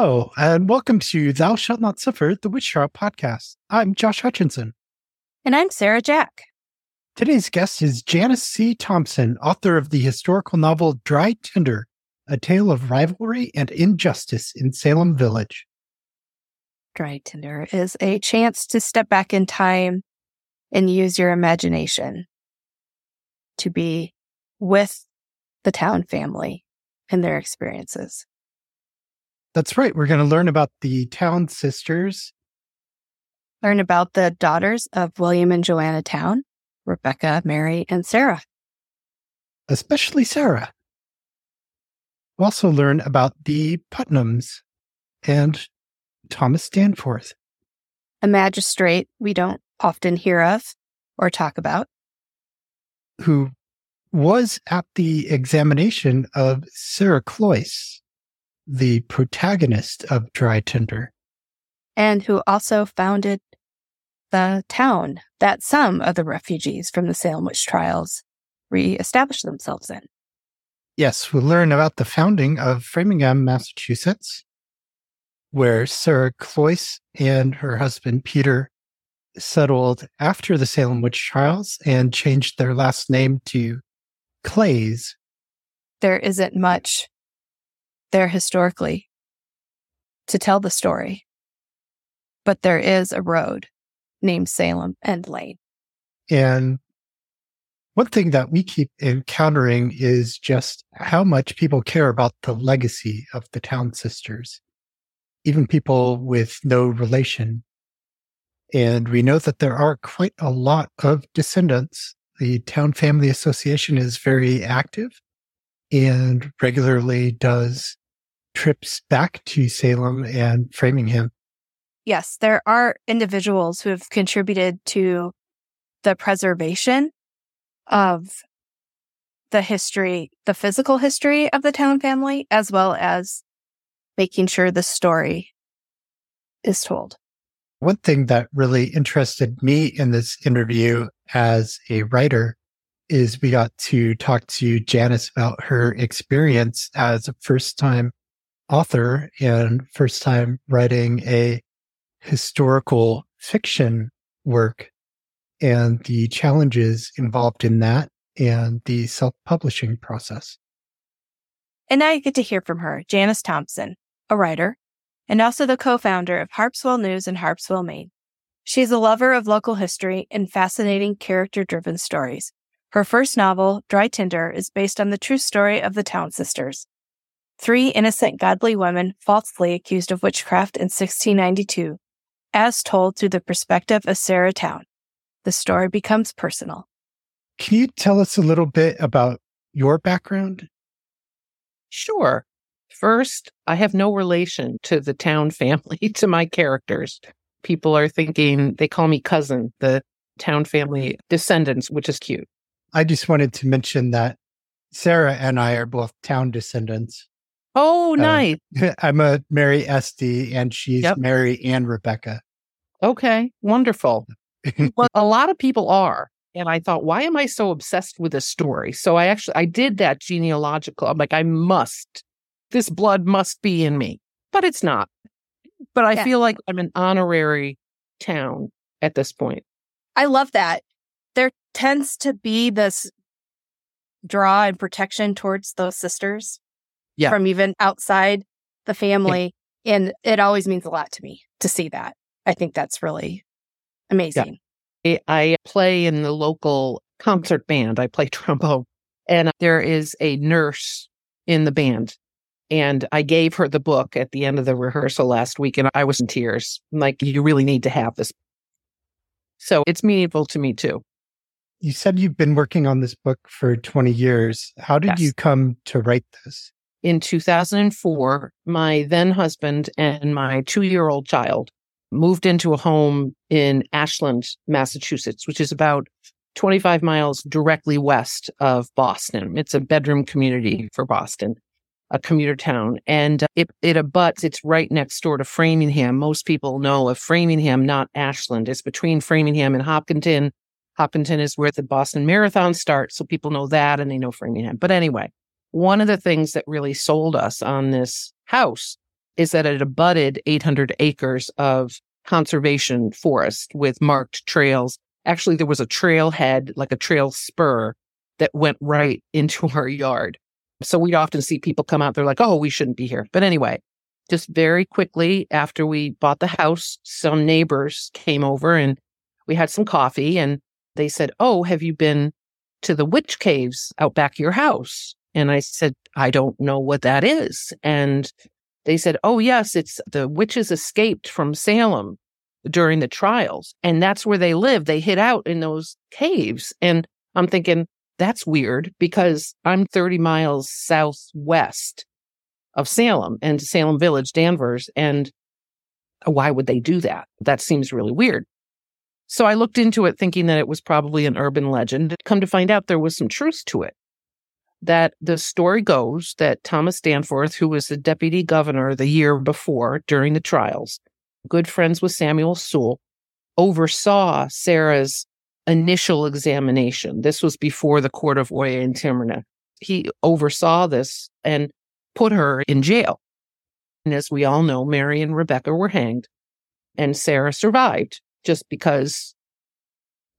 Hello, and welcome to Thou Shalt Not Suffer, the Witch Trial podcast. I'm Josh Hutchinson. And I'm Sarah Jack. Today's guest is Janice C. Thompson, author of the historical novel Dry Tinder, a tale of rivalry and injustice in Salem Village. Dry Tinder is a chance to step back in time and use your imagination to be with the Towne family and their experiences. That's right. We're going to learn about the Towne sisters. Learn about the daughters of William and Joanna Towne, Rebecca, Mary, and Sarah. Especially Sarah. We'll also learn about the Putnams and Thomas Danforth. A magistrate we don't often hear of or talk about. Who was at the examination of Sarah Cloyce, the protagonist of Dry Tinder. And who also founded the town that some of the refugees from the Salem witch trials re-established themselves in. Yes, we'll learn about the founding of Framingham, Massachusetts, where Sarah Cloyce and her husband Peter settled after the Salem witch trials and changed their last name to Clayes. There isn't much there historically to tell the story, but there is a road named Salem End Lane. And one thing that we keep encountering is just how much people care about the legacy of the Towne Sisters, even people with no relation. And we know that there are quite a lot of descendants. The Towne Family Association is very active and regularly does trips back to Salem and Framingham. Yes, there are individuals who have contributed to the preservation of the history, the physical history of the Towne family, as well as making sure the story is told. One thing that really interested me in this interview as a writer is we got to talk to Janice about her experience as a first time author and first time writing a historical fiction work and the challenges involved in that and the self publishing process. And now you get to hear from her, Janice Thompson, a writer, and also the co founder of Harpswell News in Harpswell, Maine. She's a lover of local history and fascinating character driven stories. Her first novel, Dry Tinder, is based on the true story of the Towne Sisters, three innocent godly women falsely accused of witchcraft in 1692, as told through the perspective of Sarah Towne. The story becomes personal. Can you tell us a little bit about your background? Sure. First, I have no relation to the Towne family, to my characters. People are thinking they call me cousin, the Towne family descendants, which is cute. I just wanted to mention that Sarah and I are both Towne descendants. Oh, Uh, nice. I'm a Mary Esty and she's Yep. Mary and Rebecca. Okay, wonderful. well, a lot of people are. And I thought, why am I so obsessed with this story? So I actually I did that genealogical. I'm like, I must. This blood must be in me. But it's not. But I Yeah. feel like I'm an honorary Towne at this point. I love that. There tends to be this draw and protection towards those sisters Yeah. from even outside the family. And it always means a lot to me to see that. I think that's really amazing. I- I play in the local concert band. I play trombone. And there is a nurse in the band. And I gave her the book at the end of the rehearsal last week, and I was in tears. I'm like, you really need to have this. So it's meaningful to me too. You said you've been working on this book for 20 years. How did Yes. you come to write this? In 2004, my then husband and my two year old child moved into a home in Ashland, Massachusetts, which is about 25 miles directly west of Boston. It's a bedroom community for Boston, a commuter town. And uh, it, it abuts, it's right next door to Framingham. Most people know of Framingham, not Ashland. It's between Framingham and Hopkinton. Hopkinton is where the Boston Marathon starts. So people know that and they know Framingham. But anyway, one of the things that really sold us on this house is that it abutted 800 acres of conservation forest with marked trails. Actually, there was a trailhead, like a trail spur that went right into our yard. So we'd often see people come out, they're like, oh, we shouldn't be here. But anyway, just very quickly after we bought the house, some neighbors came over and we had some coffee and they said, Oh, have you been to the witch caves out back of your house? And I said, I don't know what that is. And they said, Oh, yes, it's the witches escaped from Salem during the trials. And that's where they live. They hid out in those caves. And I'm thinking, that's weird because I'm 30 miles southwest of Salem and Salem Village, Danvers. And why would they do that? That seems really weird. So I looked into it thinking that it was probably an urban legend. Come to find out there was some truth to it. That the story goes that Thomas Danforth, who was the deputy governor the year before during the trials, good friends with Samuel Sewall, oversaw Sarah's initial examination. This was before the court of Oyer and Terminer. He oversaw this and put her in jail. And as we all know, Mary and Rebecca were hanged and Sarah survived just because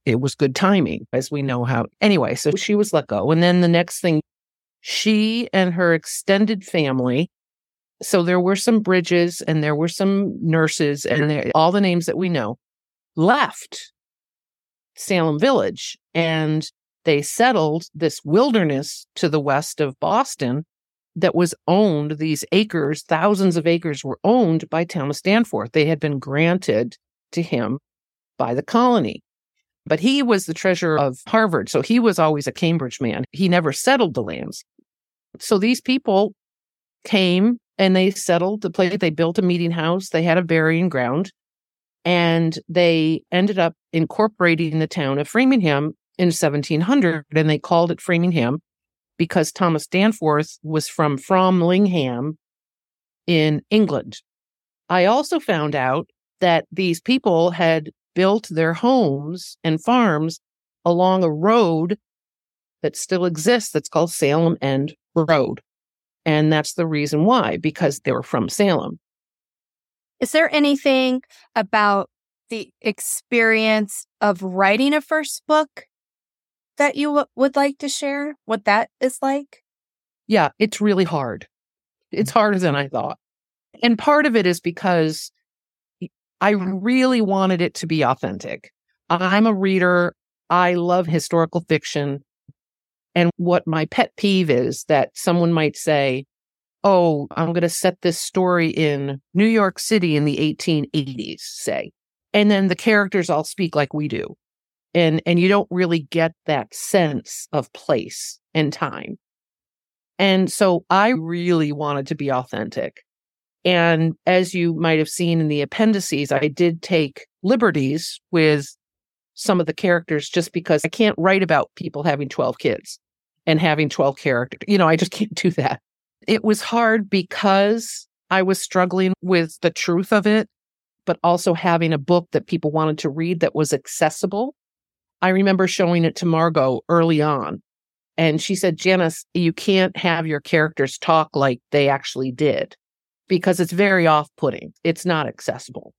it was good timing, as we know how. Anyway, so she was let go. And then the next thing, she and her extended family. So there were some bridges and there were some nurses and mm-hmm. there, all the names that we know left Salem Village and they settled this wilderness to the west of Boston that was owned, these acres, thousands of acres were owned by Thomas Danforth. They had been granted to him by the colony. But he was the treasurer of Harvard, so he was always a Cambridge man. He never settled the lands. So these people came and they settled the place. They built a meeting house, they had a burying ground, and they ended up incorporating the town of Framingham in 1700, and they called it Framingham because Thomas Danforth was from Framlingham in England. I also found out that these people had built their homes and farms along a road that still exists that's called Salem End Road. And that's the reason why, because they were from Salem. Is there anything about the experience of writing a first book that you w- would like to share? What that is like? Yeah, it's really hard. It's harder than I thought. And part of it is because I really wanted it to be authentic. I'm a reader. I love historical fiction. And what my pet peeve is that someone might say, Oh, I'm going to set this story in New York City in the 1880s, say. And then the characters all speak like we do and and you don't really get that sense of place and time and so i really wanted to be authentic and as you might have seen in the appendices i did take liberties with some of the characters just because i can't write about people having 12 kids and having 12 characters. You know i just can't do that. It was hard because i was struggling with the truth of it but also having a book that people wanted to read that was accessible. I remember showing it to Margo early on. And she said, Janice, you can't have your characters talk like they actually did because it's very off putting. It's not accessible.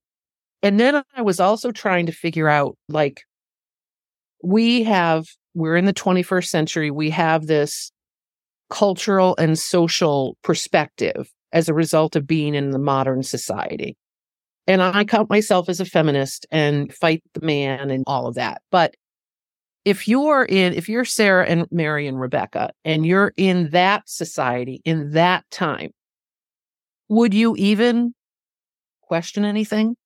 And then I was also trying to figure out like, we have, we're in the 21st century, we have this cultural and social perspective as a result of being in the modern society. And I count myself as a feminist and fight the man and all of that. But if you're in, if you're Sarah and Mary and Rebecca and you're in that society in that time, would you even question anything?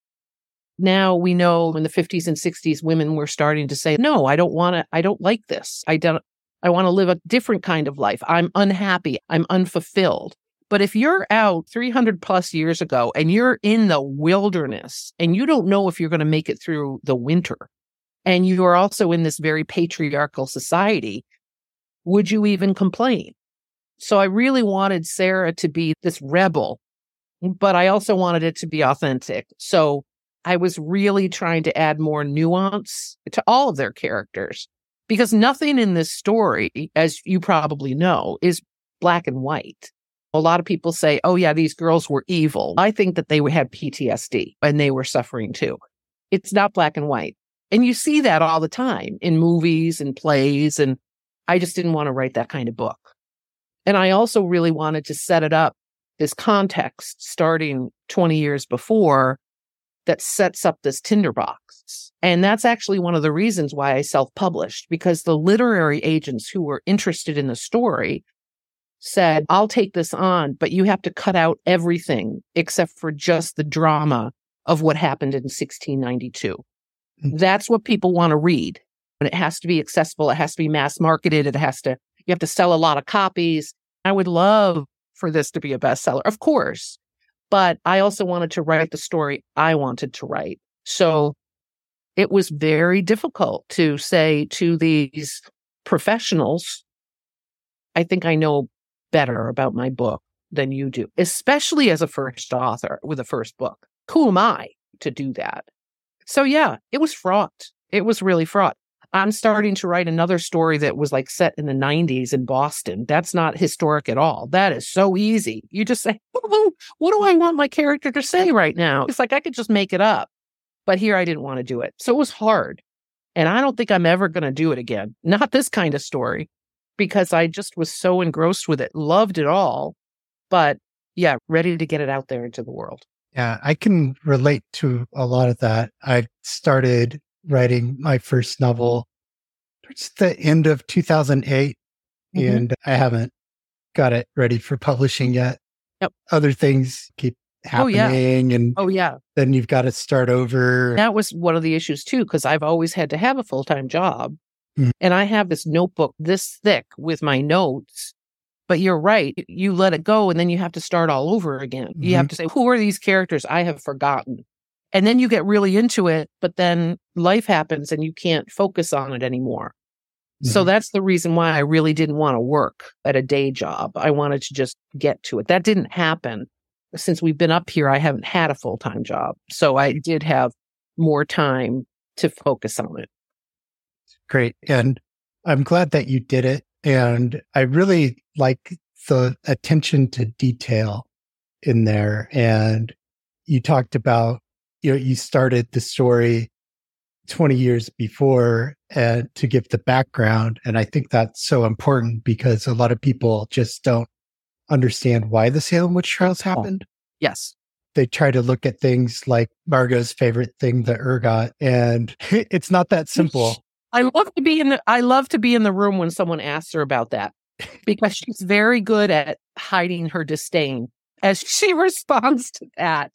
Now we know in the 50s and 60s, women were starting to say, no, I don't want to, I don't like this. I don't, I want to live a different kind of life. I'm unhappy. I'm unfulfilled. But if you're out 300 plus years ago and you're in the wilderness and you don't know if you're going to make it through the winter, and you are also in this very patriarchal society, would you even complain? So I really wanted Sarah to be this rebel, but I also wanted it to be authentic. So I was really trying to add more nuance to all of their characters because nothing in this story, as you probably know, is black and white. A lot of people say, oh, yeah, these girls were evil. I think that they had PTSD and they were suffering too. It's not black and white. And you see that all the time in movies and plays. And I just didn't want to write that kind of book. And I also really wanted to set it up, this context starting 20 years before that sets up this tinderbox. And that's actually one of the reasons why I self published because the literary agents who were interested in the story said, I'll take this on, but you have to cut out everything except for just the drama of what happened in 1692. Mm-hmm. That's what people want to read. And it has to be accessible. It has to be mass marketed. It has to, you have to sell a lot of copies. I would love for this to be a bestseller, of course. But I also wanted to write the story I wanted to write. So it was very difficult to say to these professionals, I think I know better about my book than you do, especially as a first author with a first book. Who am I to do that? So yeah, it was fraught. It was really fraught. I'm starting to write another story that was like set in the 90s in Boston. That's not historic at all. That is so easy. You just say, what do I want my character to say right now? It's like I could just make it up. But here I didn't want to do it. So it was hard. And I don't think I'm ever going to do it again. Not this kind of story because I just was so engrossed with it, loved it all. But yeah, ready to get it out there into the world. Yeah, I can relate to a lot of that. I started writing my first novel towards the end of 2008, mm-hmm. and I haven't got it ready for publishing yet. Yep. Other things keep happening, oh, yeah. and oh yeah, then you've got to start over. That was one of the issues too, because I've always had to have a full time job, mm-hmm. and I have this notebook this thick with my notes. But you're right. You let it go and then you have to start all over again. Mm-hmm. You have mm-hmm. to say, who are these characters I have forgotten? And then you get really into it, but then life happens and you can't focus on it anymore. Mm-hmm. So that's the reason why I really didn't want to work at a day job. I wanted to just get to it. That didn't happen. Since we've been up here, I haven't had a full time job. So I did have more time to focus on it. Great. And I'm glad that you did it. And I really like the attention to detail in there. And you talked about you know, you started the story 20 years before and uh, to give the background. And I think that's so important because a lot of people just don't understand why the Salem witch trials oh, happened. Oh, yes. They try to look at things like Margo's favorite thing, the ergot, and it's not that simple. I love to be in the I love to be in the room when someone asks her about that because she's very good at hiding her disdain as she responds to that.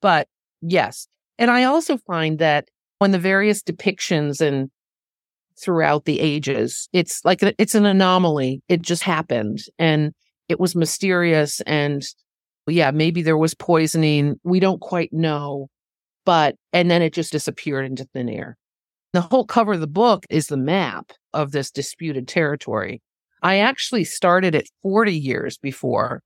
But yes, and I also find that when the various depictions and throughout the ages, it's like it's an anomaly. It just happened and it was mysterious. And yeah, maybe there was poisoning. We don't quite know. But, and then it just disappeared into thin air. The whole cover of the book is the map of this disputed territory. I actually started it 40 years before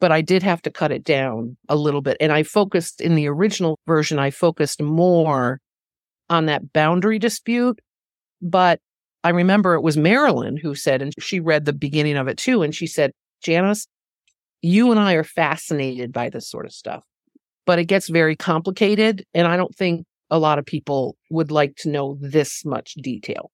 but I did have to cut it down a little bit. And I focused in the original version, I focused more on that boundary dispute. But I remember it was Marilynne who said, and she read the beginning of it too. And she said, Janice, you and I are fascinated by this sort of stuff, but it gets very complicated. And I don't think a lot of people would like to know this much detail.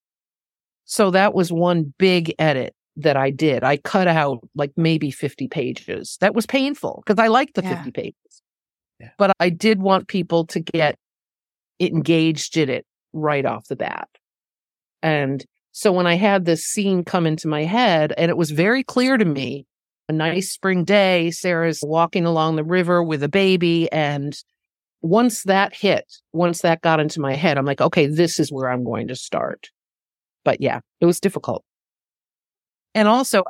So that was one big edit that I did. I cut out like maybe 50 pages. That was painful because I liked the yeah. 50 pages. Yeah. But I did want people to get engaged in it right off the bat. And so when I had this scene come into my head, and it was very clear to me a nice spring day, Sarah's walking along the river with a baby. And once that hit, once that got into my head, I'm like, okay, this is where I'm going to start. But yeah, it was difficult. And also,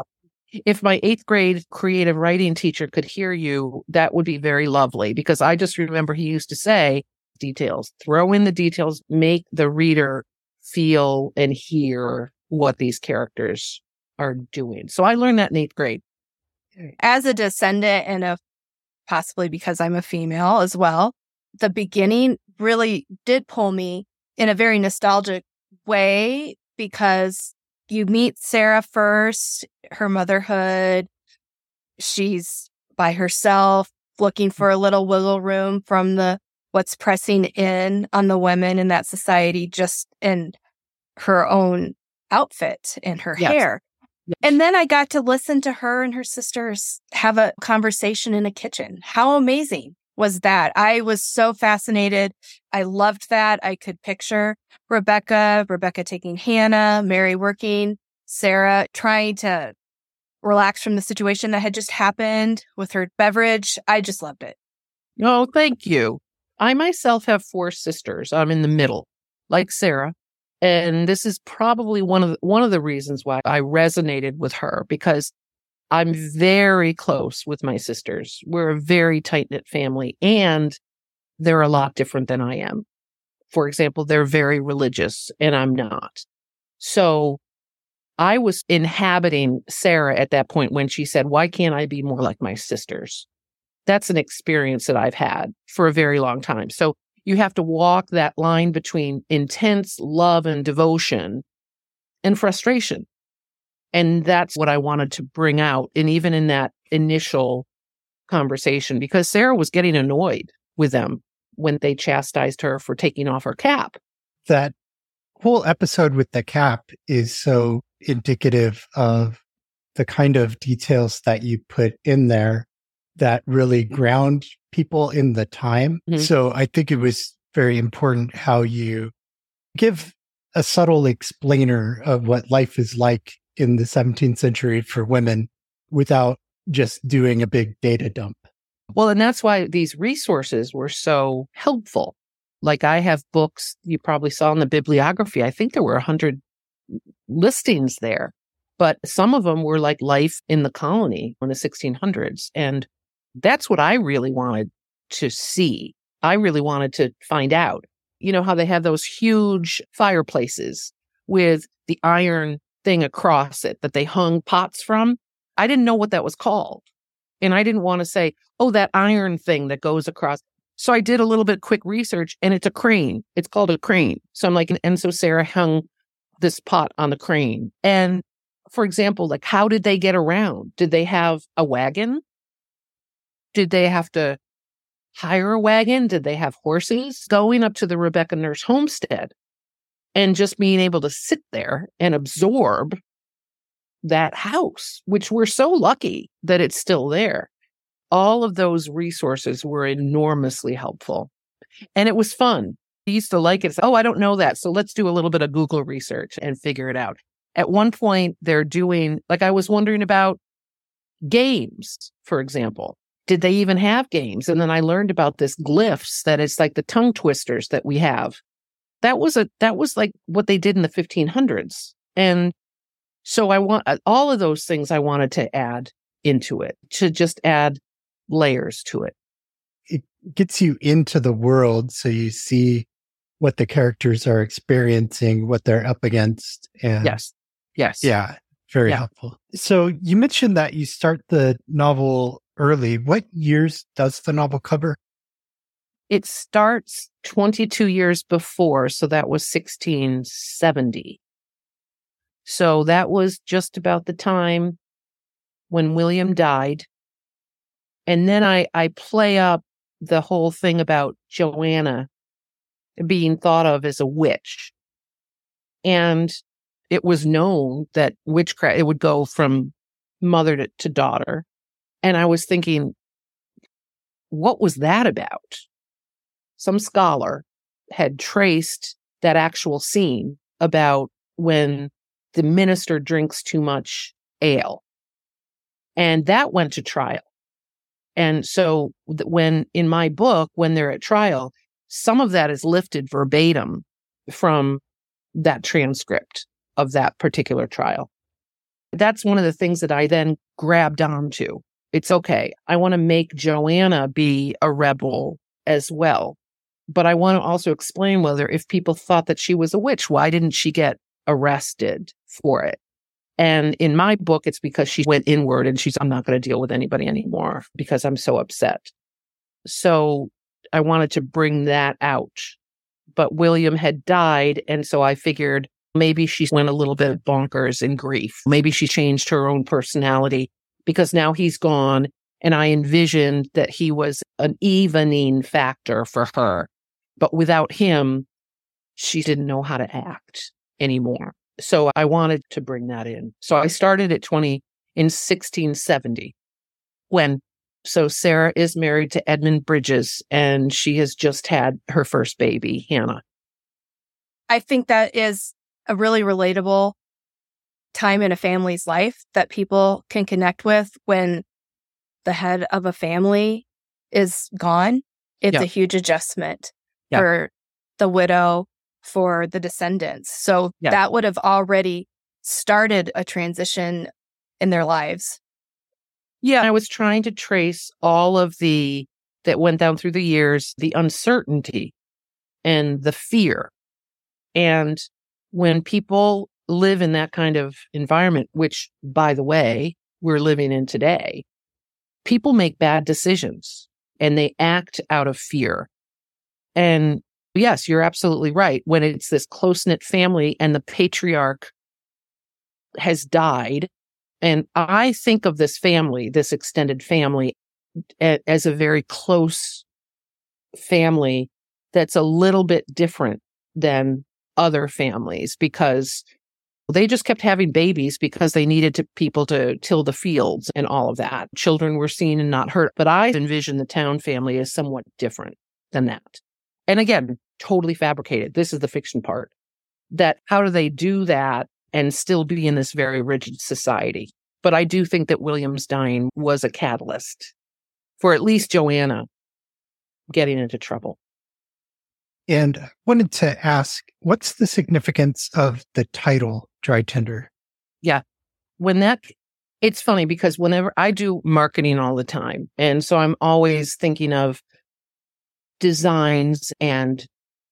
if my eighth grade creative writing teacher could hear you, that would be very lovely because I just remember he used to say, details, throw in the details, make the reader feel and hear what these characters are doing. So I learned that in eighth grade. As a descendant and a possibly because I'm a female as well, the beginning really did pull me in a very nostalgic way because you meet Sarah first, her motherhood. She's by herself, looking mm. for a little wiggle room from the what's pressing in on the women in that society just in her own outfit and her Yes. hair. Yes. And then I got to listen to her and her sisters have a conversation in a kitchen. How amazing was that? I was so fascinated. I loved that. I could picture Rebecca, Rebecca taking Hannah, Mary working, Sarah trying to relax from the situation that had just happened with her beverage. I just loved it. No, thank you. I myself have four sisters. I'm in the middle, like Sarah. And this is probably one of the, one of the reasons why I resonated with her because I'm very close with my sisters. We're a very tight knit family and they're a lot different than I am. For example, they're very religious and I'm not. So I was inhabiting Sarah at that point when she said, why can't I be more like my sisters? That's an experience that I've had for a very long time. So you have to walk that line between intense love and devotion and frustration. And that's what I wanted to bring out. And even in that initial conversation, because Sarah was getting annoyed with them when they chastised her for taking off her cap. That whole episode with the cap is so indicative of the kind of details that you put in there that really ground people in the time. Mhm. So I think it was very important how you give a subtle explainer of what life is like in the 17th century for women without just doing a big data dump. Well, and that's why these resources were so helpful. Like I have books you probably saw in the bibliography. I think there were a hundred listings there, but some of them were like life in the colony in the 1600s. And that's what I really wanted to see. I really wanted to find out. You know how they have those huge fireplaces with the iron thing across it that they hung pots from? I didn't know what that was called. And I didn't want to say, oh, that iron thing that goes across. So I did a little bit quick research and it's a crane. It's called a crane. So I'm like, and so Sarah hung this pot on the crane. And for example, like how did they get around? Did they have a wagon? Did they have to hire a wagon? Did they have horses? Going up to the Rebecca Nurse homestead and just being able to sit there and absorb that house, which we're so lucky that it's still there. All of those resources were enormously helpful. And it was fun. I used to like it. Oh, I don't know that. So let's do a little bit of Google research and figure it out. At one point, they're doing, like, I was wondering about games, for example. Did they even have games? And then I learned about this glyphs that it's like the tongue twisters that we have. That was a, that was like what they did in the 1500s. And so I want uh, all of those things I wanted to add into it to just add layers to it. It gets you into the world so you see what the characters are experiencing, what they're up against. And Yes. Yes. yeah, very Yeah. helpful. So you mentioned that you start the novel early. What years does the novel cover? It starts 22 years before. So that was 1670. So that was just about the time when William died. And then I, I play up the whole thing about Joanna being thought of as a witch. And it was known that witchcraft, it would go from mother to, to daughter. And I was thinking, what was that about? Some scholar had traced that actual scene about when the minister drinks too much ale. And that went to trial. And so when in my book, when they're at trial, some of that is lifted verbatim from that transcript of that particular trial. That's one of the things that I then grabbed onto. It's okay. I want to make Joanna be a rebel as well. But I want to also explain whether if people thought that she was a witch, why didn't she get arrested for it? And in my book, it's because she went inward and she's, I'm not going to deal with anybody anymore because I'm so upset. So I wanted to bring that out. But William had died. And so I figured maybe she went a little bit bonkers in grief. Maybe she changed her own personality because now he's gone And I envisioned that he was an evening factor for her. But without him, she didn't know how to act anymore. So I wanted to bring that in. So I started at 20 in 1670 when so Sarah is married to Edmund Bridges and she has just had her first baby, Hannah. I think that is a really relatable time in a family's life that people can connect with when the head of a family is gone. It's Yeah. a huge adjustment Yeah. for the widow, for the descendants. So Yeah. that would have already started a transition in their lives. Yeah, I was trying to trace all of the that went down through the years, the uncertainty and the fear. And when people live in that kind of environment, which by the way, we're living in today, people make bad decisions and they act out of fear. And yes, you're absolutely right. When it's this close knit family and the patriarch has died, and I think of this family, this extended family, as a very close family that's a little bit different than other families because they just kept having babies because they needed to, people to till the fields and all of that. Children were seen and not heard. But I envision the Towne family as somewhat different than that. And again, totally fabricated. This is the fiction part. That how do they do that and still be in this very rigid society? But I do think that William's dying was a catalyst for at least Joanna getting into trouble. And I wanted to ask, what's the significance of the title Dry Tinder? when that it's funny because whenever I do marketing all the time and so I'm always thinking of designs and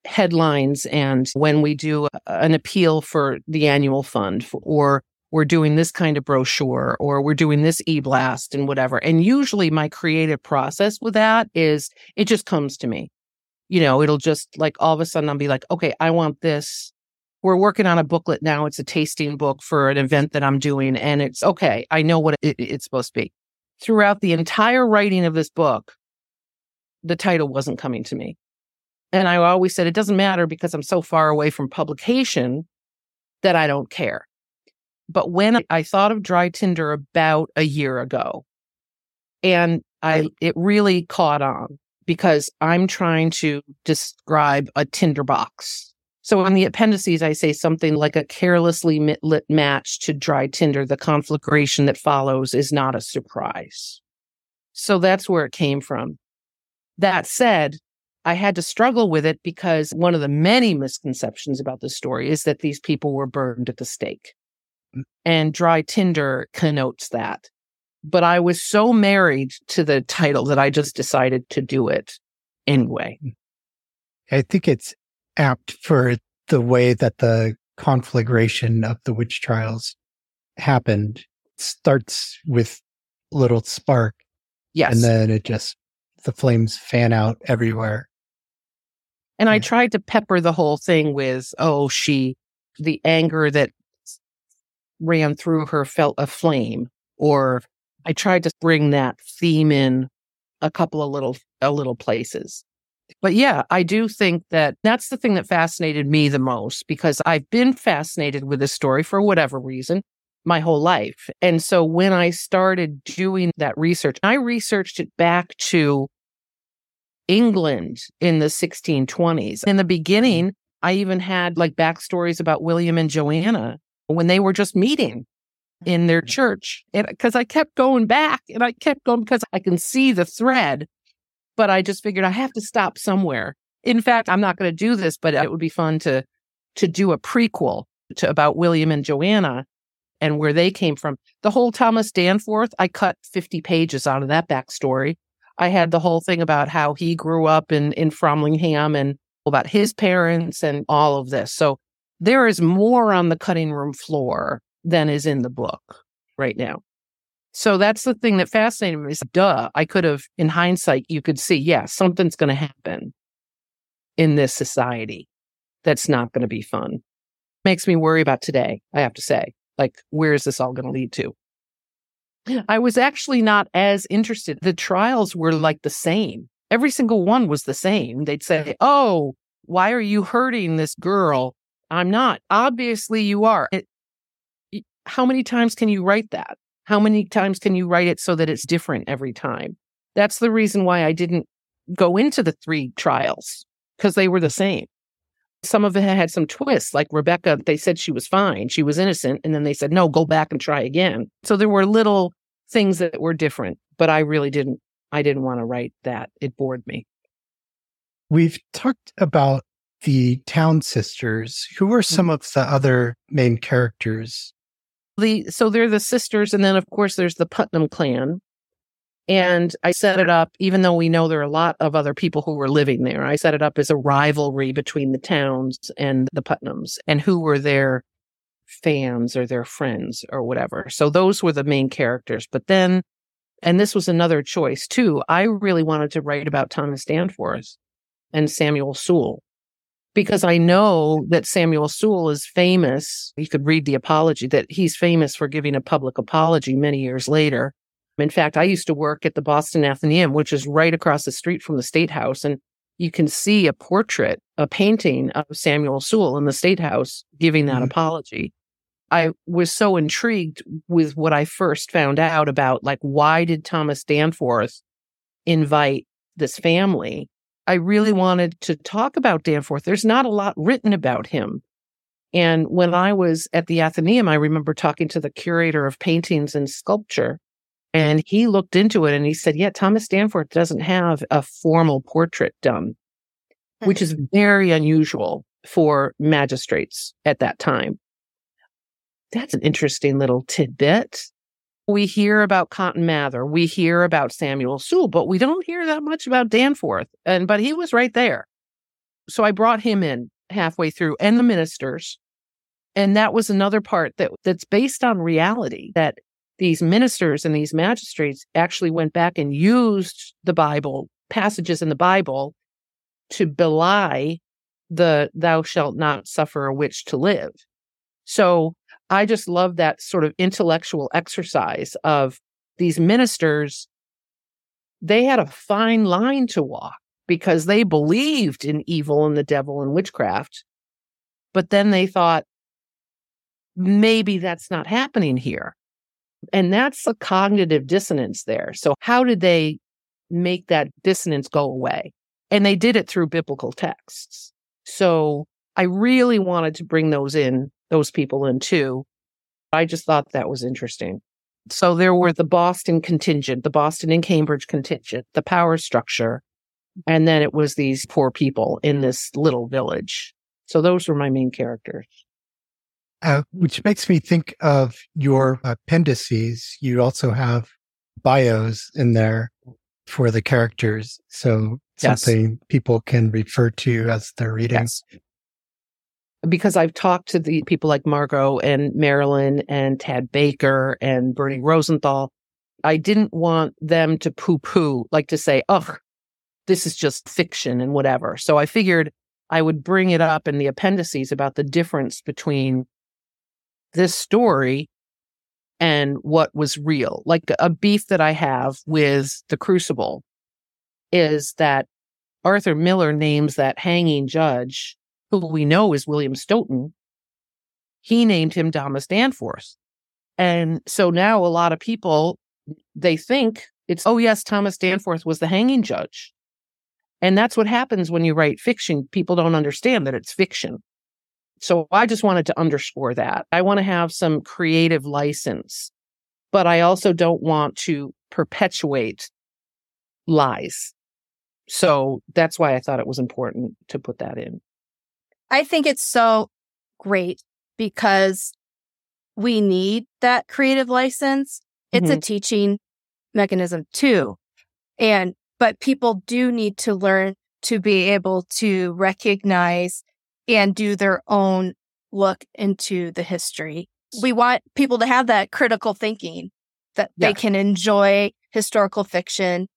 headlines and when we do an appeal for the annual fund or we're doing this kind of brochure or we're doing this e-blast and whatever and usually my creative process with that is it just comes to me you know it'll just like all of a sudden i'll be like okay i want this we're working on a booklet now. It's a tasting book for an event that I'm doing. And it's okay. I know what it, it's supposed to be. Throughout the entire writing of this book, the title wasn't coming to me. And I always said, it doesn't matter because I'm so far away from publication that I don't care. But when I thought of Dry Tinder about a year ago, and I, it really caught on because I'm trying to describe a Tinder box. So in the appendices, I say something like a carelessly lit match to dry tinder. The conflagration that follows is not a surprise. So that's where it came from. That said, I had to struggle with it because one of the many misconceptions about the story is that these people were burned at the stake. Mm. And dry tinder connotes that. But I was so married to the title that I just decided to do it anyway. Mm. I think it's apt for the way that the conflagration of the witch trials happened. It starts with a little spark Yes. and then it just, the flames fan out everywhere. And I tried to pepper the whole thing with, oh, she, the anger that ran through her felt a flame. Or I tried to bring that theme in a couple of little, a little places. But yeah, I do think that that's the thing that fascinated me the most because I've been fascinated with this story for whatever reason my whole life. And so when I started doing that research, I researched it back to England in the 1620s. In the beginning, mm-hmm. I even had like backstories about William and Joanna when they were just meeting in their mm-hmm. church. And because I kept going back and I kept going because I can see the thread, but I just figured I have to stop somewhere. In fact, I'm not going to do this, but it would be fun to to do a prequel to about William and Joanna and where they came from. The whole Thomas Danforth, I cut 50 pages out of that backstory. I had the whole thing about how he grew up in, in Framlingham and about his parents and all of this. So there is more on the cutting room floor than is in the book right now. So that's the thing that fascinated me is duh, I could have, in hindsight, you could see, yeah, something's going to happen in this society that's not going to be fun. Makes me worry about today, I have to say. Like, where is this all going to lead to? I was actually not as interested. The trials were like the same. Every single one was the same. They'd say, Oh, why are you hurting this girl? I'm not. Obviously, you are. It, how many times can you write that? How many times can you write it so that it's different every time? That's the reason why I didn't go into the three trials because they were the same. Some of it had some twists, like Rebecca, they said she was fine, she was innocent. And then they said, no, go back and try again. So there were little things that were different, but I really didn't, I didn't want to write that. It bored me. We've talked about the Towne Sisters. Who are mm-hmm. some of the other main characters? The so they're the sisters, and then of course there's the Putnam clan. And I set it up, even though we know there are a lot of other people who were living there. I set it up as a rivalry between the Townes and the Putnams and who were their fans or their friends or whatever. So those were the main characters. But then, and this was another choice too, I really wanted to write about Thomas Danforth and Samuel Sewall because I know that Samuel Sewall is famous. You could read the apology that he's famous for giving a public apology many years later. In fact, I used to work at the Boston Athenaeum, which is right across the street from the State House. And you can see a portrait, a painting of Samuel Sewall in the State House giving that mm-hmm. apology. I was so intrigued with what I first found out about, like, why did Thomas Danforth invite this family? I really wanted to talk about Danforth. There's not a lot written about him. And when I was at the Athenaeum, I remember talking to the curator of paintings and sculpture. And he looked into it and he said, Yeah, Thomas Danforth doesn't have a formal portrait done, hmm. which is very unusual for magistrates at that time. That's an interesting little tidbit we hear about Cotton Mather, we hear about Samuel Sewall, but we don't hear that much about Danforth. And but he was right there. So I brought him in halfway through and the ministers. And that was another part that that's based on reality that these ministers and these magistrates actually went back and used the Bible, passages in the Bible to belie the thou shalt not suffer a witch to live. So I just love that sort of intellectual exercise of these ministers. They had a fine line to walk because they believed in evil and the devil and witchcraft. But then they thought, maybe that's not happening here. And that's a cognitive dissonance there. So, how did they make that dissonance go away? And they did it through biblical texts. So, I really wanted to bring those in those people in too. I just thought that was interesting. So there were the Boston contingent, the Boston and Cambridge contingent, the power structure, and then it was these poor people in this little village. So those were my main characters. Uh, which makes me think of your appendices. You also have bios in there for the characters. So something yes. people can refer to as they're reading. Yes because I've talked to the people like Margo and Marilynne and Tad Baker and Bernie Rosenthal. I didn't want them to poo poo, like to say, oh, this is just fiction and whatever. So I figured I would bring it up in the appendices about the difference between this story and what was real. Like a beef that I have with The Crucible is that Arthur Miller names that hanging judge who we know is William Stoughton, he named him Thomas Danforth. And so now a lot of people, they think it's, oh, yes, Thomas Danforth was the hanging judge. And that's what happens when you write fiction. People don't understand that it's fiction. So I just wanted to underscore that. I want to have some creative license, but I also don't want to perpetuate lies. So that's why I thought it was important to put that in. I think it's so great because we need that creative license. It's mm-hmm. a teaching mechanism too. And, but people do need to learn to be able to recognize and do their own look into the history. We want people to have that critical thinking that yeah. they can enjoy historical fiction,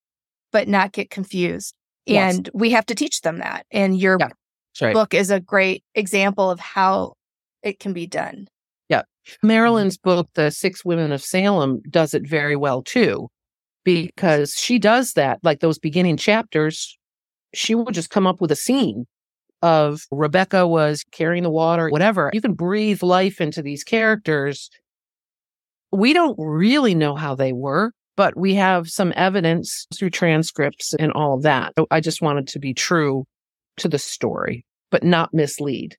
but not get confused. Yes. And we have to teach them that. And your yeah right. book is a great example of how it can be done. Yeah. Mm-hmm. Marilynne's book, The Six Women of Salem, does it very well too, because she does that. Like those beginning chapters, she will just come up with a scene of Rebecca was carrying the water, whatever. You can breathe life into these characters. We don't really know how they were, but we have some evidence through transcripts and all of that. I just wanted to be true to the story, but not mislead.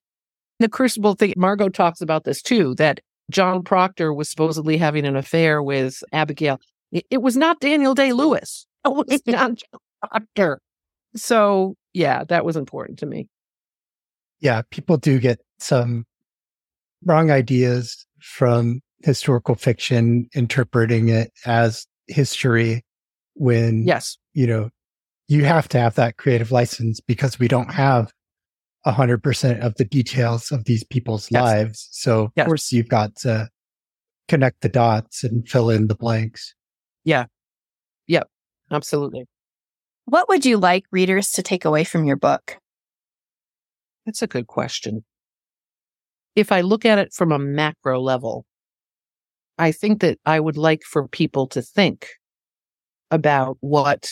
The crucible thing, Margo talks about this too, that John Proctor was supposedly having an affair with Abigail. It, was not Daniel Day Lewis. It was not John Proctor. So yeah, that was important to me. Yeah, people do get some wrong ideas from historical fiction, interpreting it as history when, yes, you know, you have to have that creative license because we don't have 100% of the details of these people's yes. lives. So, yes. of course, you've got to connect the dots and fill in the blanks. Yeah. Yep. Absolutely. What would you like readers to take away from your book? That's a good question. If I look at it from a macro level, I think that I would like for people to think about what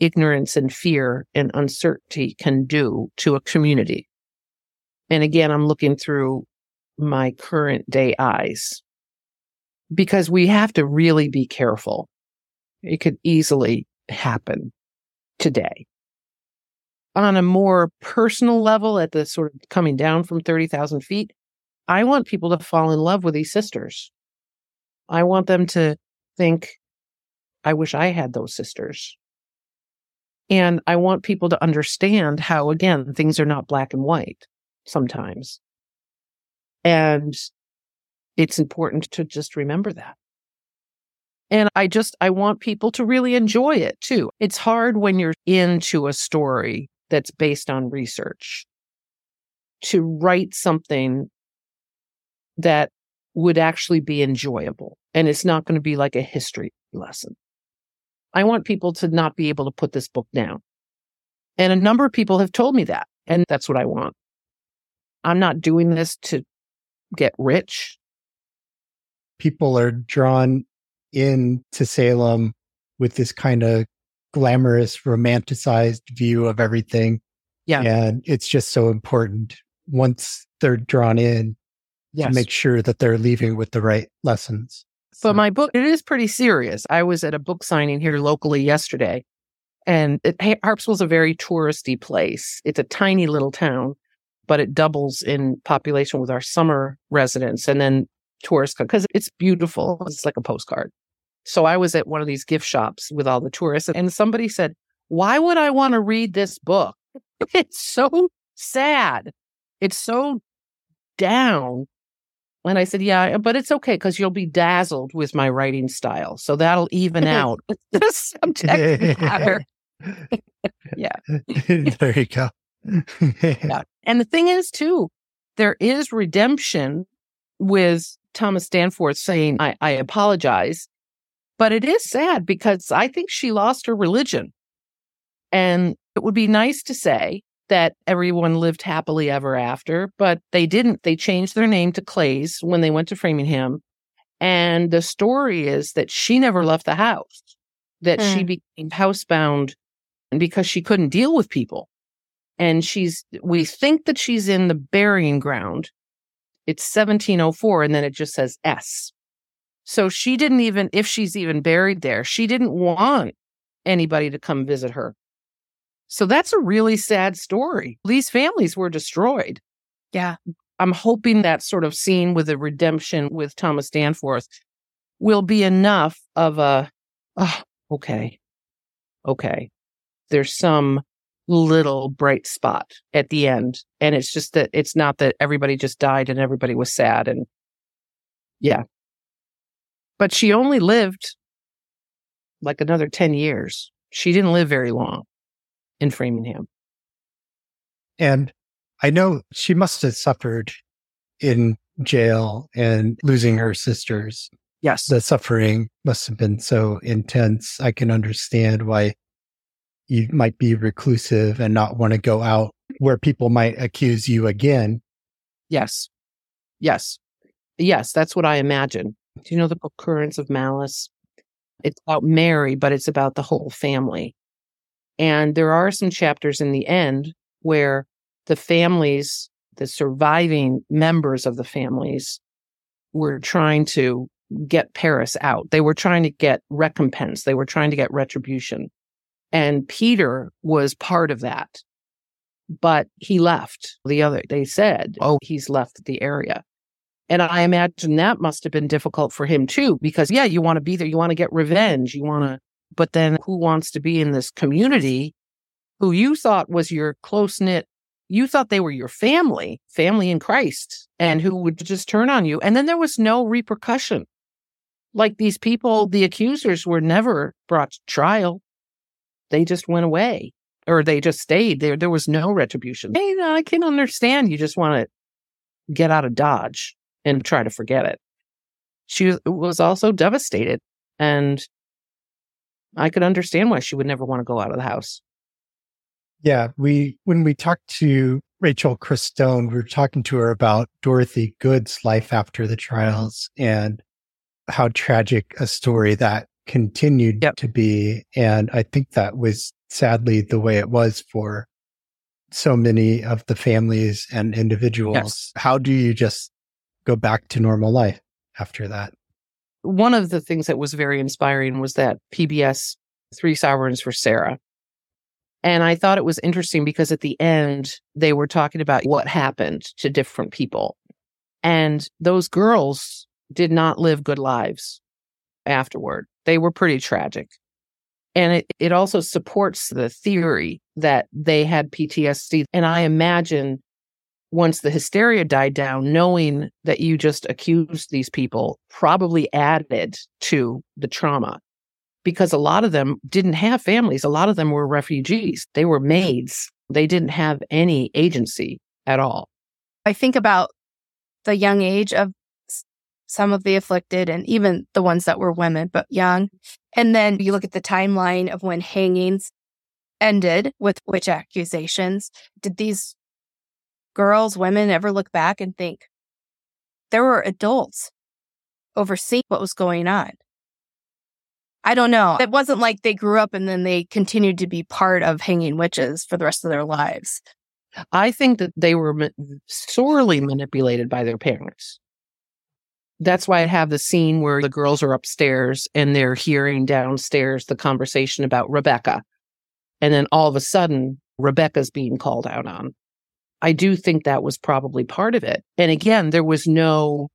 ignorance and fear and uncertainty can do to a community. And again, I'm looking through my current day eyes because we have to really be careful. It could easily happen today. On a more personal level, at the sort of coming down from 30,000 feet, I want people to fall in love with these sisters. I want them to think, I wish I had those sisters. And I want people to understand how, again, things are not black and white sometimes. And it's important to just remember that. And I just, I want people to really enjoy it too. It's hard when you're into a story that's based on research to write something that would actually be enjoyable. And it's not going to be like a history lesson. I want people to not be able to put this book down. And a number of people have told me that. And that's what I want. I'm not doing this to get rich. People are drawn into Salem with this kind of glamorous, romanticized view of everything. Yeah. And it's just so important once they're drawn in yes. to make sure that they're leaving with the right lessons. So. But my book, it is pretty serious. I was at a book signing here locally yesterday, and it, Harpswell's a very touristy place. It's a tiny little town, but it doubles in population with our summer residents and then tourists because it's beautiful. It's like a postcard. So I was at one of these gift shops with all the tourists, and somebody said, Why would I want to read this book? It's so sad. It's so down. And I said, Yeah, but it's okay because you'll be dazzled with my writing style. So that'll even out the subject matter. yeah. there you go. yeah. And the thing is, too, there is redemption with Thomas Danforth saying, I, I apologize. But it is sad because I think she lost her religion. And it would be nice to say that everyone lived happily ever after, but they didn't. They changed their name to Clayes when they went to Framingham. And the story is that she never left the house, that mm. she hmm. became housebound because she couldn't deal with people. And she's, we think that she's in the burying ground. It's 1704, and then it just says S. So she didn't even, if she's even buried there, she didn't want anybody to come visit her. So that's a really sad story. These families were destroyed. Yeah. I'm hoping that sort of scene with the redemption with Thomas Danforth will be enough of a, oh, okay, okay. There's some little bright spot at the end. And it's just that it's not that everybody just died and everybody was sad. And yeah, but she only lived like another 10 years. She didn't live very long in Framingham. And I know she must have suffered in jail and losing her sisters. Yes. The suffering must have been so intense. I can understand why you might be reclusive and not want to go out where people might accuse you again. Yes. Yes Yes, that's what I imagine. Do you know the book Currents of Malice? It's about Mary, but it's about the whole family. And there are some chapters in the end where the families, the surviving members of the families, were trying to get Parris out. They were trying to get recompense. They were trying to get retribution. And Peter was part of that. But he left the other, they said, oh, he's left the area. And I imagine that must have been difficult for him too, because yeah, you want to be there. You want to get revenge. You want to, but then who wants to be in this community who you thought was your close knit you thought they were your family, family in Christ, and who would just turn on you. And then there was no repercussion. Like these people, the accusers were never brought to trial. They just went away or they just stayed there. There was no retribution. Hey, I can understand. You just want to get out of Dodge and try to forget it. She was also devastated and I could understand why she would never want to go out of the house. Yeah, we when we talked to Rachel Christ-Doane, we were talking to her about Dorothy Good's life after the trials and how tragic a story that continued yep. to be. And I think that was sadly the way it was for so many of the families and individuals. Yes. How do you just go back to normal life after that? One of the things that was very inspiring was that PBS Three Sovereigns for Sarah and I thought it was interesting because at the end, they were talking about what happened to different people. And those girls did not live good lives afterward. They were pretty tragic. And it, it also supports the theory that they had PTSD. And I imagine once the hysteria died down, knowing that you just accused these people probably added to the trauma because a lot of them didn't have families. A lot of them were refugees. They were maids. They didn't have any agency at all. I think about the young age of some of the afflicted and even the ones that were women, but young. And then you look at the timeline of when hangings ended with witch accusations. Did these girls, women ever look back and think there were adults overseeing what was going on? I don't know. It wasn't like they grew up and then they continued to be part of hanging witches for the rest of their lives. I think that they were ma- sorely manipulated by their parents. That's why I have the scene where the girls are upstairs and they're hearing downstairs the conversation about Rebecca. And then all of a sudden, Rebecca's being called out on. I do think that was probably part of it. And again, there was no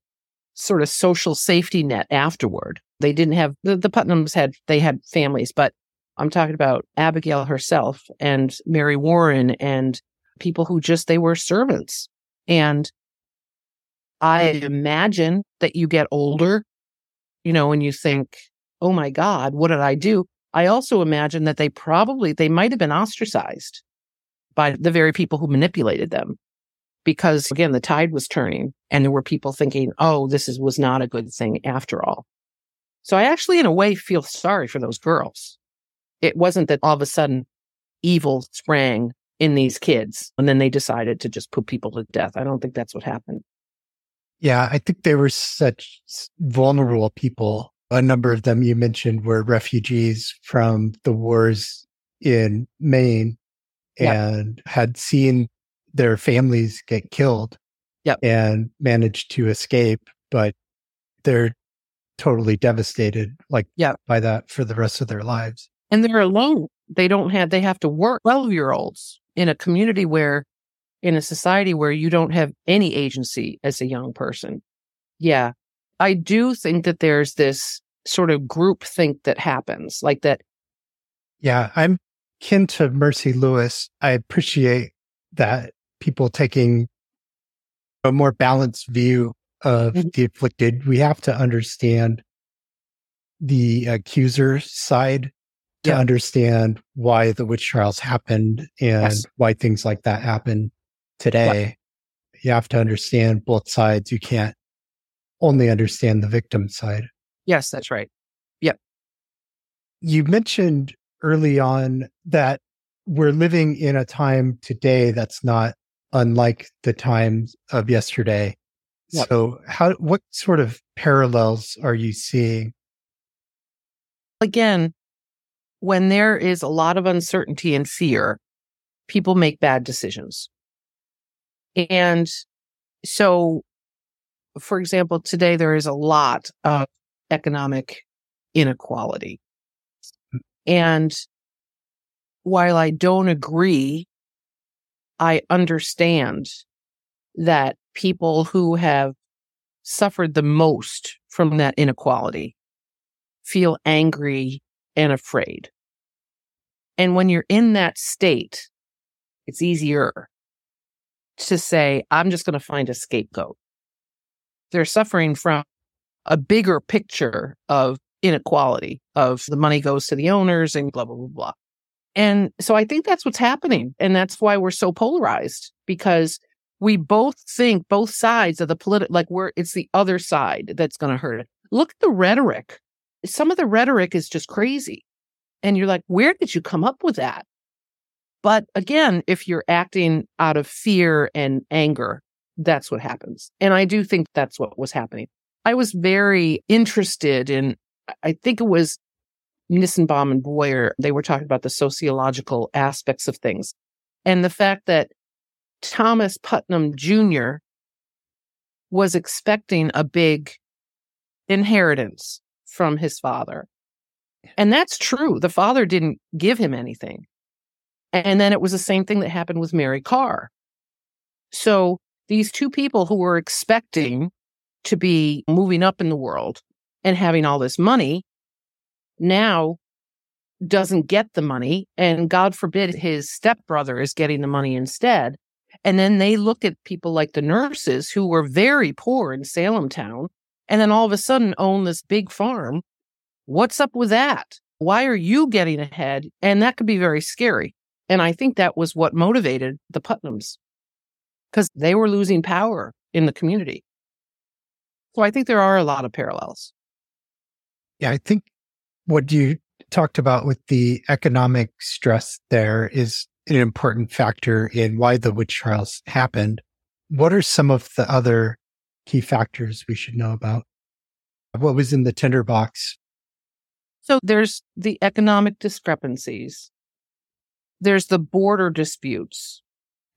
sort of social safety net afterward. They didn't have the, the Putnams had they had families, but I'm talking about Abigail herself and Mary Warren and people who just they were servants. And I imagine that you get older, you know, and you think, "Oh my god, what did I do?" I also imagine that they probably they might have been ostracized by the very people who manipulated them. Because again the tide was turning and there were people thinking oh this is was not a good thing after all. So i actually in a way feel sorry for those girls. It wasn't that all of a sudden evil sprang in these kids and then they decided to just put people to death. I don't think that's what happened. Yeah i think they were such vulnerable people. A number of them you mentioned were refugees from the wars in maine and had seen their families get killed yep. and managed to escape, but they're totally devastated like yep. by that for the rest of their lives. And they're alone. They don't have they have to work 12 year olds in a community where in a society where you don't have any agency as a young person. Yeah. I do think that there's this sort of group think that happens like that. Yeah, I'm kin to Mercy Lewis. I appreciate that people taking a more balanced view of mm-hmm. the afflicted, we have to understand the accuser side to yeah. understand why the witch trials happened and yes. why things like that happen today. You have to understand both sides. You can't only understand the victim side. Yes, that's right. Yep. You mentioned early on that we're living in a time today that's not unlike the times of yesterday. Yep. So how what sort of parallels are you seeing? Again, when there is a lot of uncertainty and fear, people make bad decisions. And so, for example, today there is a lot of economic inequality. And while I don't agree, I understand that people who have suffered the most from that inequality feel angry and afraid. And when you're in that state, it's easier to say, I'm just going to find a scapegoat. They're suffering from a bigger picture of inequality of the money goes to the owners and blah, blah, blah, blah. And so I think that's what's happening. And that's why we're so polarized because we both think both sides of the political, like we're, it's the other side that's going to hurt it. Look at the rhetoric. Some of the rhetoric is just crazy. And you're like, where did you come up with that? But again, if you're acting out of fear and anger, that's what happens. And I do think that's what was happening. I was very interested in, I think it was Nissenbaum and Boyer, they were talking about the sociological aspects of things. And the fact that Thomas Putnam Jr. was expecting a big inheritance from his father. And that's true. The father didn't give him anything. And then it was the same thing that happened with Mary Carr. So these two people who were expecting to be moving up in the world and having all this money now doesn't get the money. And God forbid his stepbrother is getting the money instead. And then they look at people like the nurses who were very poor in Salem town and then all of a sudden own this big farm. What's up with that? Why are you getting ahead? And that could be very scary. And I think that was what motivated the Putnams because they were losing power in the community. So I think there are a lot of parallels. Yeah, I think what you talked about with the economic stress there is an important factor in why the witch trials happened. What are some of the other key factors we should know about? What was in the tinderbox? So there's the economic discrepancies. There's the border disputes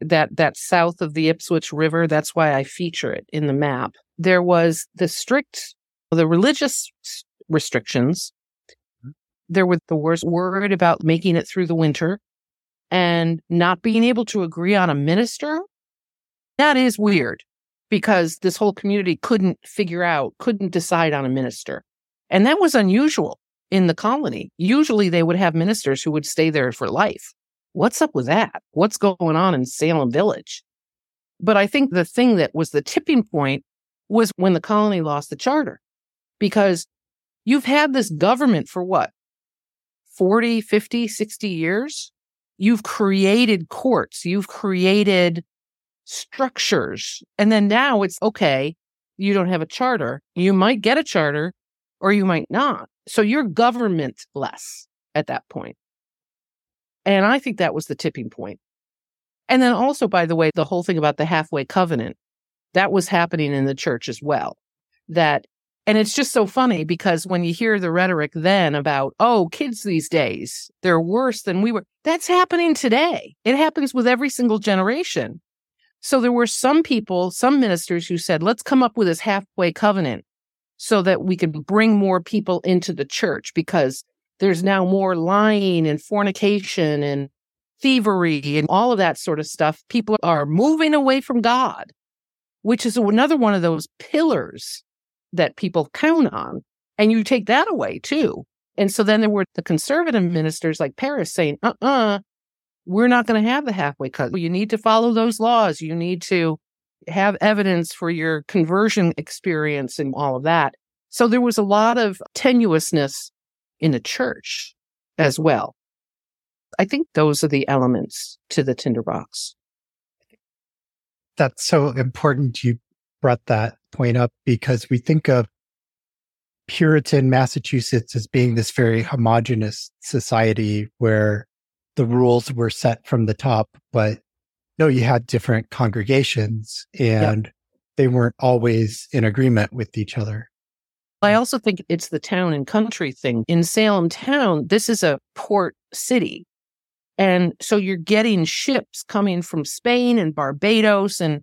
that that south of the Ipswich River. That's why I feature it in the map. There was the strict, the religious restrictions. Mm-hmm. There was the worst worried about making it through the winter and not being able to agree on a minister. That is weird because this whole community couldn't figure out, couldn't decide on a minister. And that was unusual in the colony. Usually they would have ministers who would stay there for life. What's up with that? What's going on in Salem Village? But I think the thing that was the tipping point was when the colony lost the charter because you've had this government for what? 40, 50, 60 years? You've created courts. You've created structures. And then now it's okay. You don't have a charter. You might get a charter or you might not. So you're government less at that point. And I think that was the tipping point. And then also, by the way, the whole thing about the halfway covenant, that was happening in the church as well. That, and it's just so funny because when you hear the rhetoric then about, oh, kids these days, they're worse than we were, that's happening today. It happens with every single generation. So there were some people, some ministers who said, let's come up with this halfway covenant so that we could bring more people into the church because there's now more lying and fornication and thievery and all of that sort of stuff. People are moving away from God, which is another one of those pillars that people count on. And you take that away too. And so then there were the conservative ministers like Parris saying, uh uh-uh, uh, we are not going to have the halfway cut. You need to follow those laws. You need to have evidence for your conversion experience and all of that. So there was a lot of tenuousness in the church as well. I think those are the elements to the tinderbox. That's so important you brought that point up because we think of Puritan Massachusetts as being this very homogenous society where the rules were set from the top, but no, you had different congregations and they weren't always in agreement with each other. I also think it's the town and country thing. In Salem town, this is a port city. And so you're getting ships coming from Spain and Barbados. And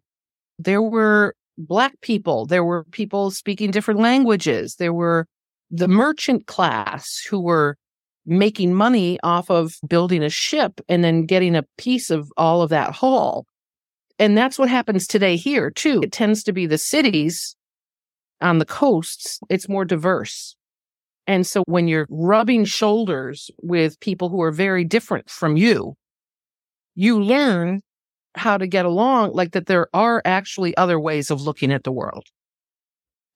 there were Black people, there were people speaking different languages, there were the merchant class who were making money off of building a ship and then getting a piece of all of that haul. And that's what happens today here, too. It tends to be the cities on the coasts, it's more diverse. And so when you're rubbing shoulders with people who are very different from you, you learn how to get along, like that there are actually other ways of looking at the world.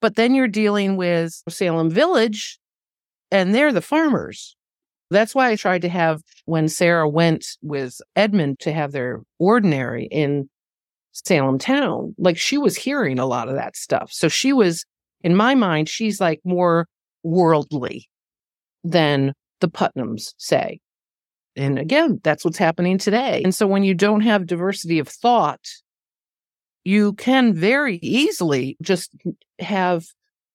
But then you're dealing with Salem Village, and they're the farmers. That's why I tried to have, when Sarah went with Edmund to have their ordinary in Salem town, like she was hearing a lot of that stuff. So she was in my mind, she's like more worldly than the Putnams say. And again, that's what's happening today. And so when you don't have diversity of thought, you can very easily just have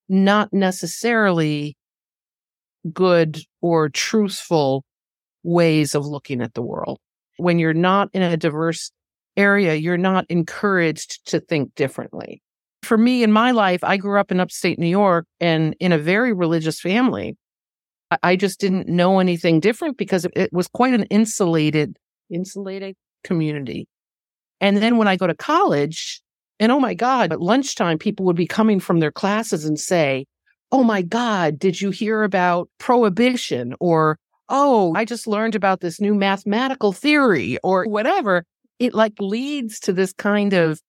not necessarily good or truthful ways of looking at the world. When you're not in a diverse area, you're not encouraged to think differently for me in my life, I grew up in upstate New York and in a very religious family. I just didn't know anything different because it was quite an insulated, insulated community. And then when I go to college, and oh my God, at lunchtime, people would be coming from their classes and say, Oh my God, did you hear about prohibition? Or, Oh, I just learned about this new mathematical theory or whatever. It like leads to this kind of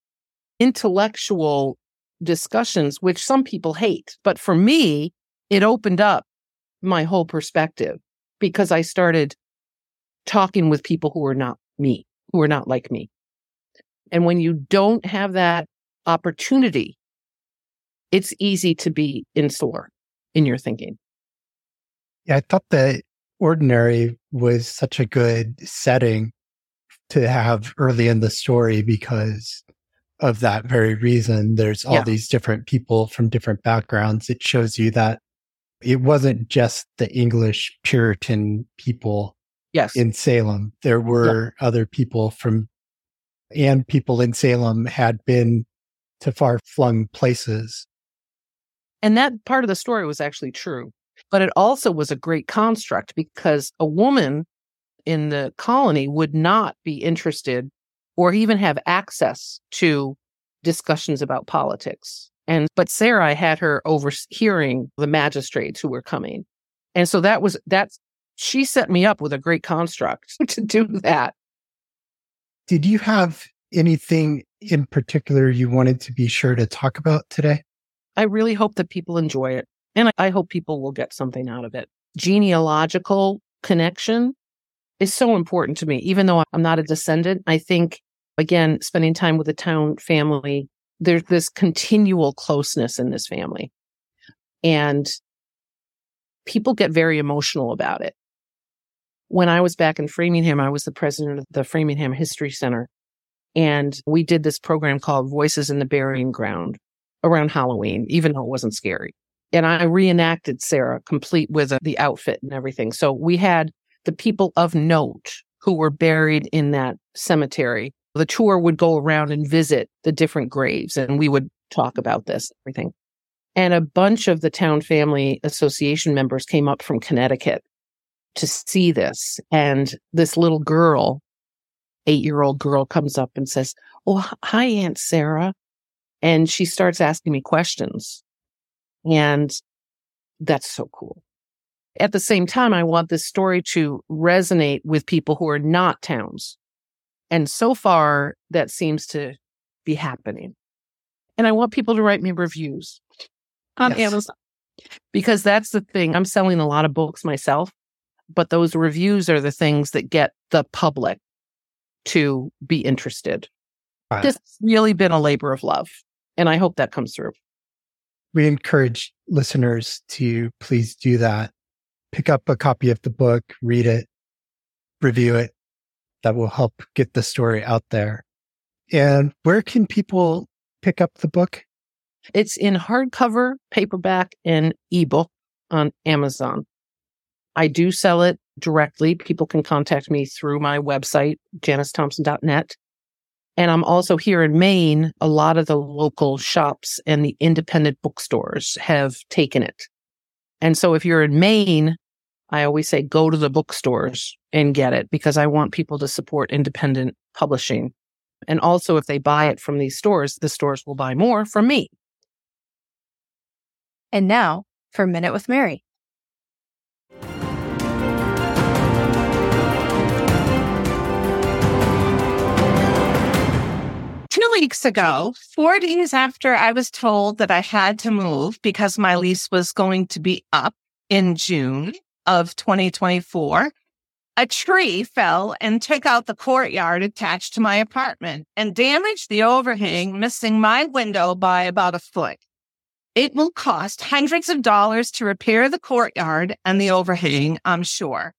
intellectual discussions, which some people hate. But for me, it opened up my whole perspective because I started talking with people who are not me, who are not like me. And when you don't have that opportunity, it's easy to be insular in your thinking. Yeah, I thought that ordinary was such a good setting to have early in the story because of that very reason. There's all yeah. these different people from different backgrounds. It shows you that it wasn't just the English Puritan people yes. in Salem. There were yeah. other people from, and people in Salem had been to far flung places. And that part of the story was actually true. But it also was a great construct because a woman in the colony would not be interested or even have access to discussions about politics. And, but Sarah had her overhearing the magistrates who were coming. And so that was, that's, she set me up with a great construct to do that. Did you have anything in particular you wanted to be sure to talk about today? I really hope that people enjoy it. And I hope people will get something out of it. Genealogical connection is so important to me. Even though I'm not a descendant, I think again, spending time with the Towne family, there's this continual closeness in this family. And people get very emotional about it. When I was back in Framingham, I was the president of the Framingham History Center. And we did this program called Voices in the Burying Ground around Halloween, even though it wasn't scary. And I reenacted Sarah complete with uh, the outfit and everything. So we had the people of note who were buried in that cemetery the tour would go around and visit the different graves and we would talk about this, and everything. And a bunch of the Towne family association members came up from Connecticut to see this. And this little girl, eight year old girl comes up and says, Oh, hi, Aunt Sarah. And she starts asking me questions. And that's so cool. At the same time, I want this story to resonate with people who are not Townes and so far, that seems to be happening. And I want people to write me reviews on yes. Amazon because that's the thing. I'm selling a lot of books myself, but those reviews are the things that get the public to be interested. Right. It's really been a labor of love. And I hope that comes through. We encourage listeners to please do that. Pick up a copy of the book, read it, review it, that will help get the story out there. And where can people pick up the book? It's in hardcover, paperback, and ebook on Amazon. I do sell it directly. People can contact me through my website, janicethompson.net. And I'm also here in Maine. A lot of the local shops and the independent bookstores have taken it. And so if you're in Maine, I always say go to the bookstores and get it because I want people to support independent publishing. And also, if they buy it from these stores, the stores will buy more from me. And now for Minute with Mary. Two weeks ago, four days after I was told that I had to move because my lease was going to be up in June of 2024, a tree fell and took out the courtyard attached to my apartment and damaged the overhang, missing my window by about a foot. It will cost hundreds of dollars to repair the courtyard and the overhang, I'm sure.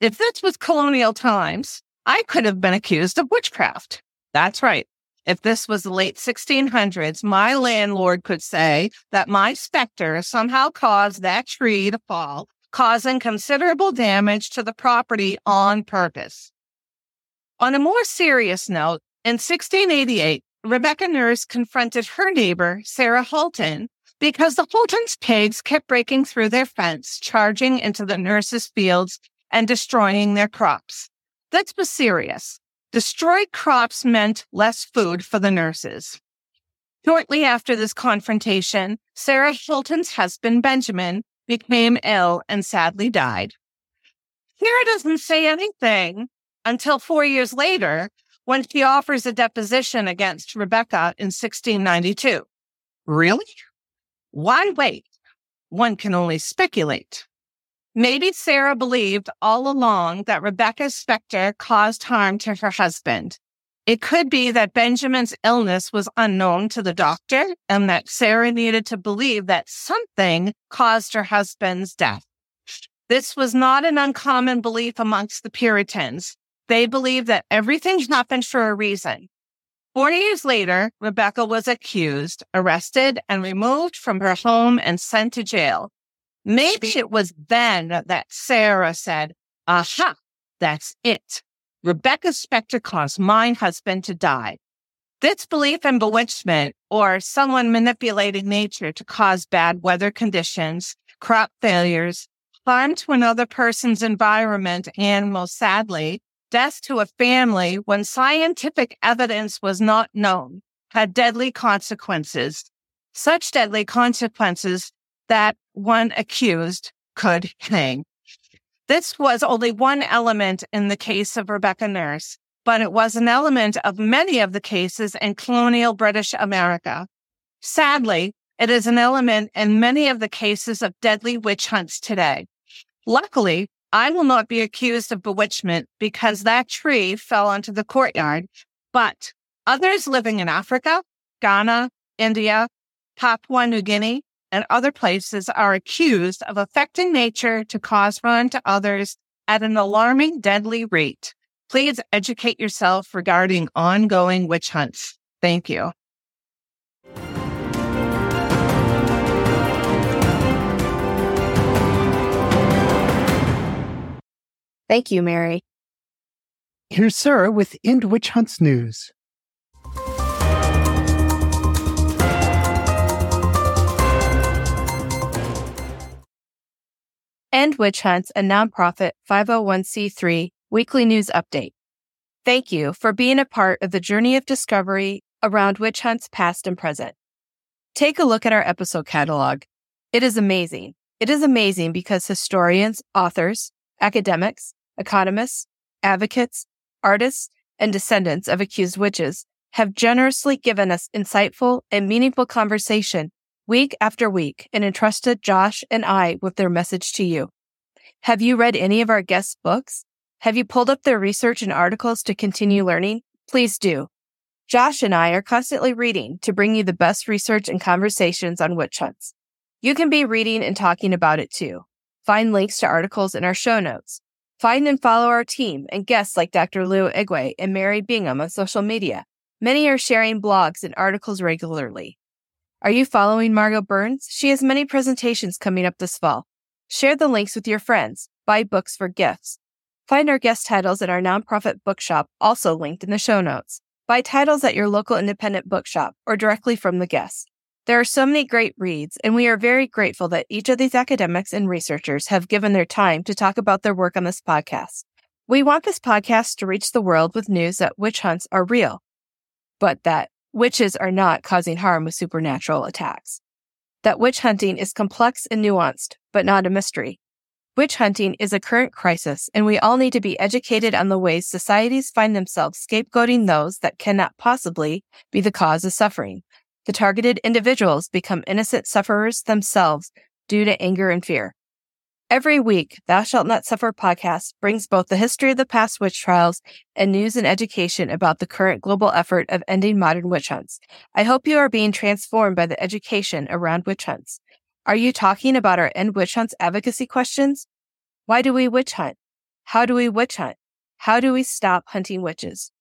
If this was colonial times, I could have been accused of witchcraft. That's right. If this was the late 1600s, my landlord could say that my specter somehow caused that tree to fall, causing considerable damage to the property on purpose. On a more serious note, in 1688, Rebecca Nurse confronted her neighbor, Sarah Holton, because the Holton's pigs kept breaking through their fence, charging into the nurse's fields and destroying their crops. This was serious. Destroyed crops meant less food for the nurses. Shortly after this confrontation, Sarah Holton's husband, Benjamin, became ill and sadly died. Sarah doesn't say anything until four years later when she offers a deposition against Rebecca in 1692. Really? Why wait? One can only speculate. Maybe Sarah believed all along that Rebecca's specter caused harm to her husband. It could be that Benjamin's illness was unknown to the doctor and that Sarah needed to believe that something caused her husband's death. This was not an uncommon belief amongst the Puritans. They believed that everything happened for a reason. Forty years later, Rebecca was accused, arrested, and removed from her home and sent to jail. Maybe it was then that Sarah said, aha, that's it. Rebecca's specter caused my husband to die. This belief in bewitchment or someone manipulating nature to cause bad weather conditions, crop failures, harm to another person's environment, and most sadly, death to a family when scientific evidence was not known had deadly consequences, such deadly consequences that one accused could hang. This was only one element in the case of Rebecca Nurse, but it was an element of many of the cases in colonial British America. Sadly, it is an element in many of the cases of deadly witch hunts today. Luckily, I will not be accused of bewitchment because that tree fell onto the courtyard, but others living in Africa, Ghana, India, Papua New Guinea, and other places are accused of affecting nature to cause harm to others at an alarming, deadly rate. Please educate yourself regarding ongoing witch hunts. Thank you. Thank you, Mary. Here's Sarah with End Witch Hunts News. End Witch Hunts, a nonprofit 501c3 weekly news update. Thank you for being a part of the journey of discovery around witch hunts past and present. Take a look at our episode catalog. It is amazing. It is amazing because historians, authors, academics, economists, advocates, artists, and descendants of accused witches have generously given us insightful and meaningful conversation week after week and entrusted Josh and I with their message to you. Have you read any of our guests' books? Have you pulled up their research and articles to continue learning? Please do. Josh and I are constantly reading to bring you the best research and conversations on witch hunts. You can be reading and talking about it too. Find links to articles in our show notes. Find and follow our team and guests like Dr. Leo Igwe and Mary Bingham on social media. Many are sharing blogs and articles regularly. Are you following Margo Burns? She has many presentations coming up this fall. Share the links with your friends. Buy books for gifts. Find our guest titles at our nonprofit bookshop, also linked in the show notes. Buy titles at your local independent bookshop or directly from the guests. There are so many great reads, and we are very grateful that each of these academics and researchers have given their time to talk about their work on this podcast. We want this podcast to reach the world with news that witch hunts are real, but that witches are not causing harm with supernatural attacks. That witch hunting is complex and nuanced, but not a mystery. Witch hunting is a current crisis, and we all need to be educated on the ways societies find themselves scapegoating those that cannot possibly be the cause of suffering the targeted individuals become innocent sufferers themselves due to anger and fear. Every week, Thou Shalt Not Suffer podcast brings both the history of the past witch trials and news and education about the current global effort of ending modern witch hunts. I hope you are being transformed by the education around witch hunts. Are you talking about our End Witch Hunts advocacy questions? Why do we witch hunt? How do we witch hunt? How do we stop hunting witches?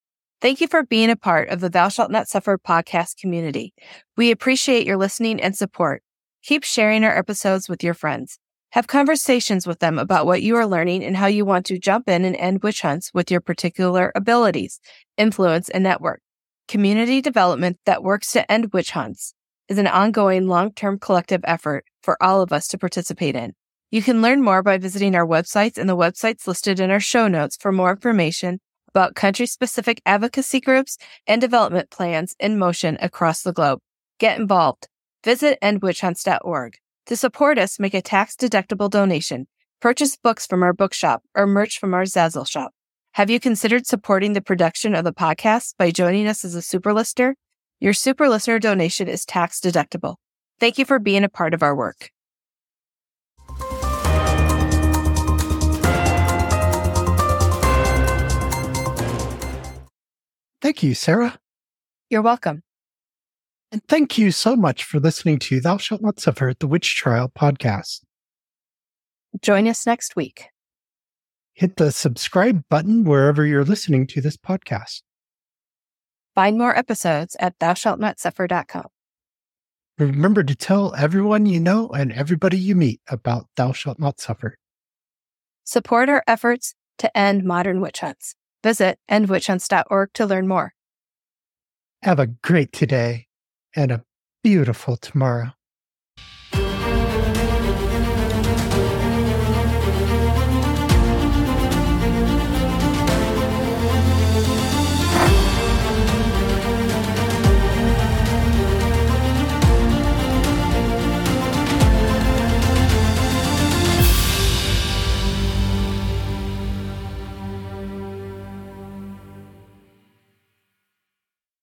Thank you for being a part of the Thou Shalt Not Suffer podcast community. We appreciate your listening and support. Keep sharing our episodes with your friends. Have conversations with them about what you are learning and how you want to jump in and end witch hunts with your particular abilities, influence, and network. Community development that works to end witch hunts is an ongoing long-term collective effort for all of us to participate in. You can learn more by visiting our websites and the websites listed in our show notes for more information about country specific advocacy groups and development plans in motion across the globe. Get involved. Visit endwitchhunts.org. To support us, make a tax deductible donation. Purchase books from our bookshop or merch from our Zazzle shop. Have you considered supporting the production of the podcast by joining us as a super listener? Your super listener donation is tax deductible. Thank you for being a part of our work. Thank you, Sarah. You're welcome. And thank you so much for listening to Thou Shalt Not Suffer the Witch Trial podcast. Join us next week. Hit the subscribe button wherever you're listening to this podcast. Find more episodes at thoushallnotsuffer.com. Remember to tell everyone you know and everybody you meet about Thou Shalt Not Suffer. Support our efforts to end modern witch hunts. Visit endwitchhunts.org to learn more. Have a great today and a beautiful tomorrow.